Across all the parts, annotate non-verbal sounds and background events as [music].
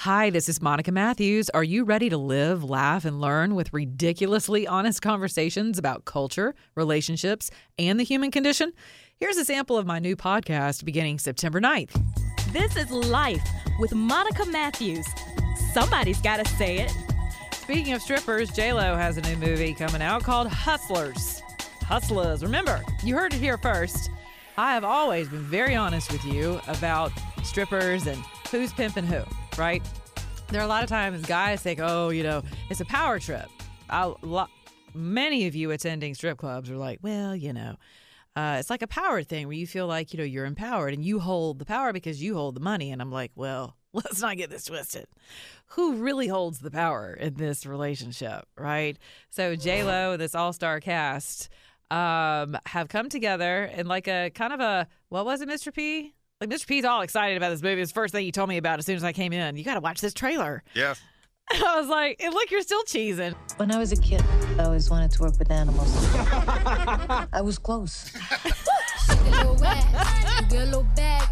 Hi, this is Monica Matthews. Are you ready to live, laugh, and learn with ridiculously [laughs] honest conversations about culture, relationships, and the human condition? Here's a sample of my new podcast beginning September 9th. This is Life with Monica Matthews. Somebody's got to say it. Speaking of strippers, Lo has a new movie coming out called Hustlers. Hustlers. Remember, you heard it here first. I have always been very honest with you about strippers and who's pimping who, right? There are a lot of times guys think, oh, you know, it's a power trip. I, lo- many of you attending strip clubs are like, well, you know, uh, it's like a power thing where you feel like, you know, you're empowered and you hold the power because you hold the money. And I'm like, well, [laughs] let's not get this twisted. Who really holds the power in this relationship, right? So J Lo, this all star cast, um, have come together in like a kind of a what was it, Mr. P? Like Mr. P's all excited about this movie. It's the first thing he told me about as soon as I came in. You got to watch this trailer. Yes. [laughs] I was like, and look, you're still cheesing. When I was a kid, I always wanted to work with animals. [laughs] I was close.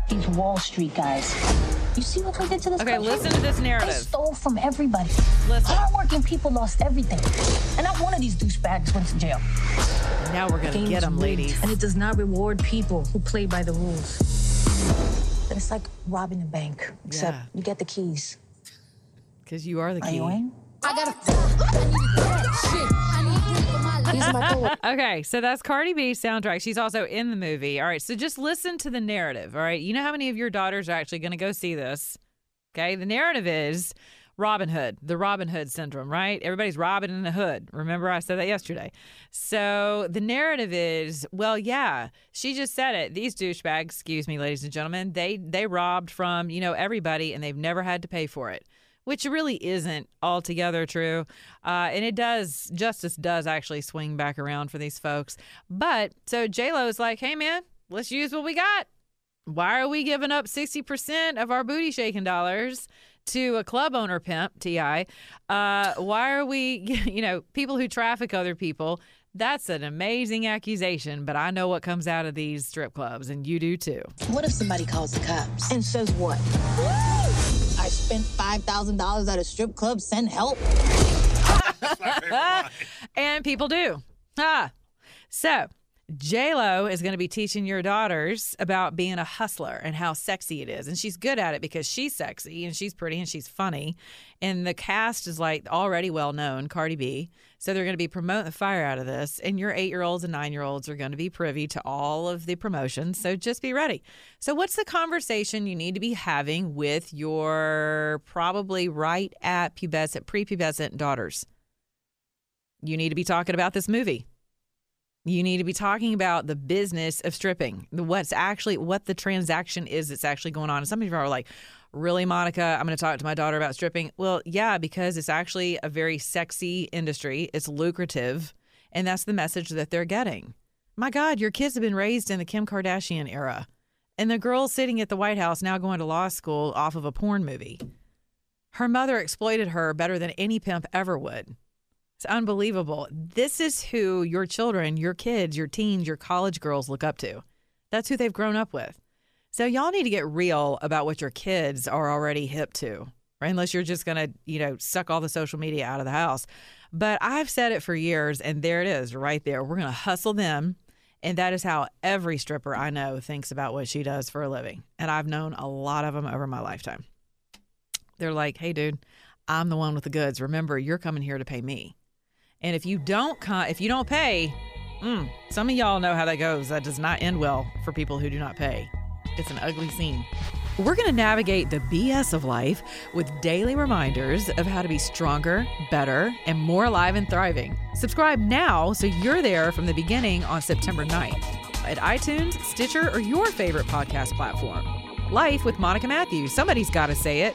These Wall Street guys. You see what they did to this Okay, country? listen to this narrative. They stole from everybody. Listen. Hardworking people lost everything. And not one of these douchebags went to jail. Now we're going to Game get them, ladies. And it does not reward people who play by the rules. But it's like robbing a bank, except Yeah. you get the keys. Because you are the key. Are you in? Okay, so that's Cardi B soundtrack. She's also in the movie. All right, so just listen to the narrative. All right, you know how many of your daughters are actually going to go see this? Okay, the narrative is Robin Hood, the Robin Hood syndrome, right? Everybody's Robin in the hood. Remember, I said that yesterday. So the narrative is, well, yeah, she just said it. These douchebags, excuse me, ladies and gentlemen, they they robbed from you know everybody, and they've never had to pay for it which really isn't altogether true. Uh, and it does, justice does actually swing back around for these folks. But so Lo is like, hey, man, let's use what we got. Why are we giving up 60% of our booty shaking dollars to a club owner pimp, T.I.? Uh, why are we, [laughs] you know, people who traffic other people? That's an amazing accusation, but I know what comes out of these strip clubs, and you do too. What if somebody calls the cops? And says what? I spent $5,000 at a strip club, send help. [laughs] [laughs] and people do. Ah. So, Lo is going to be teaching your daughters about being a hustler and how sexy it is. And she's good at it because she's sexy and she's pretty and she's funny. And the cast is like already well known, Cardi B. So they're going to be promoting the fire out of this. And your eight year olds and nine year olds are going to be privy to all of the promotions. So just be ready. So, what's the conversation you need to be having with your probably right at pubescent, prepubescent daughters? You need to be talking about this movie. You need to be talking about the business of stripping, what's actually what the transaction is that's actually going on. And some people are like, "Really, Monica? I'm going to talk to my daughter about stripping." Well, yeah, because it's actually a very sexy industry. It's lucrative, and that's the message that they're getting. My God, your kids have been raised in the Kim Kardashian era, and the girl sitting at the White House now going to law school off of a porn movie. Her mother exploited her better than any pimp ever would. It's unbelievable. This is who your children, your kids, your teens, your college girls look up to. That's who they've grown up with. So y'all need to get real about what your kids are already hip to, right? Unless you're just going to, you know, suck all the social media out of the house. But I've said it for years, and there it is right there. We're going to hustle them. And that is how every stripper I know thinks about what she does for a living. And I've known a lot of them over my lifetime. They're like, hey, dude, I'm the one with the goods. Remember, you're coming here to pay me. And if you don't con- if you don't pay, mm, some of y'all know how that goes. That does not end well for people who do not pay. It's an ugly scene. We're going to navigate the BS of life with daily reminders of how to be stronger, better, and more alive and thriving. Subscribe now so you're there from the beginning on September 9th at iTunes, Stitcher, or your favorite podcast platform. Life with Monica Matthews. Somebody's got to say it.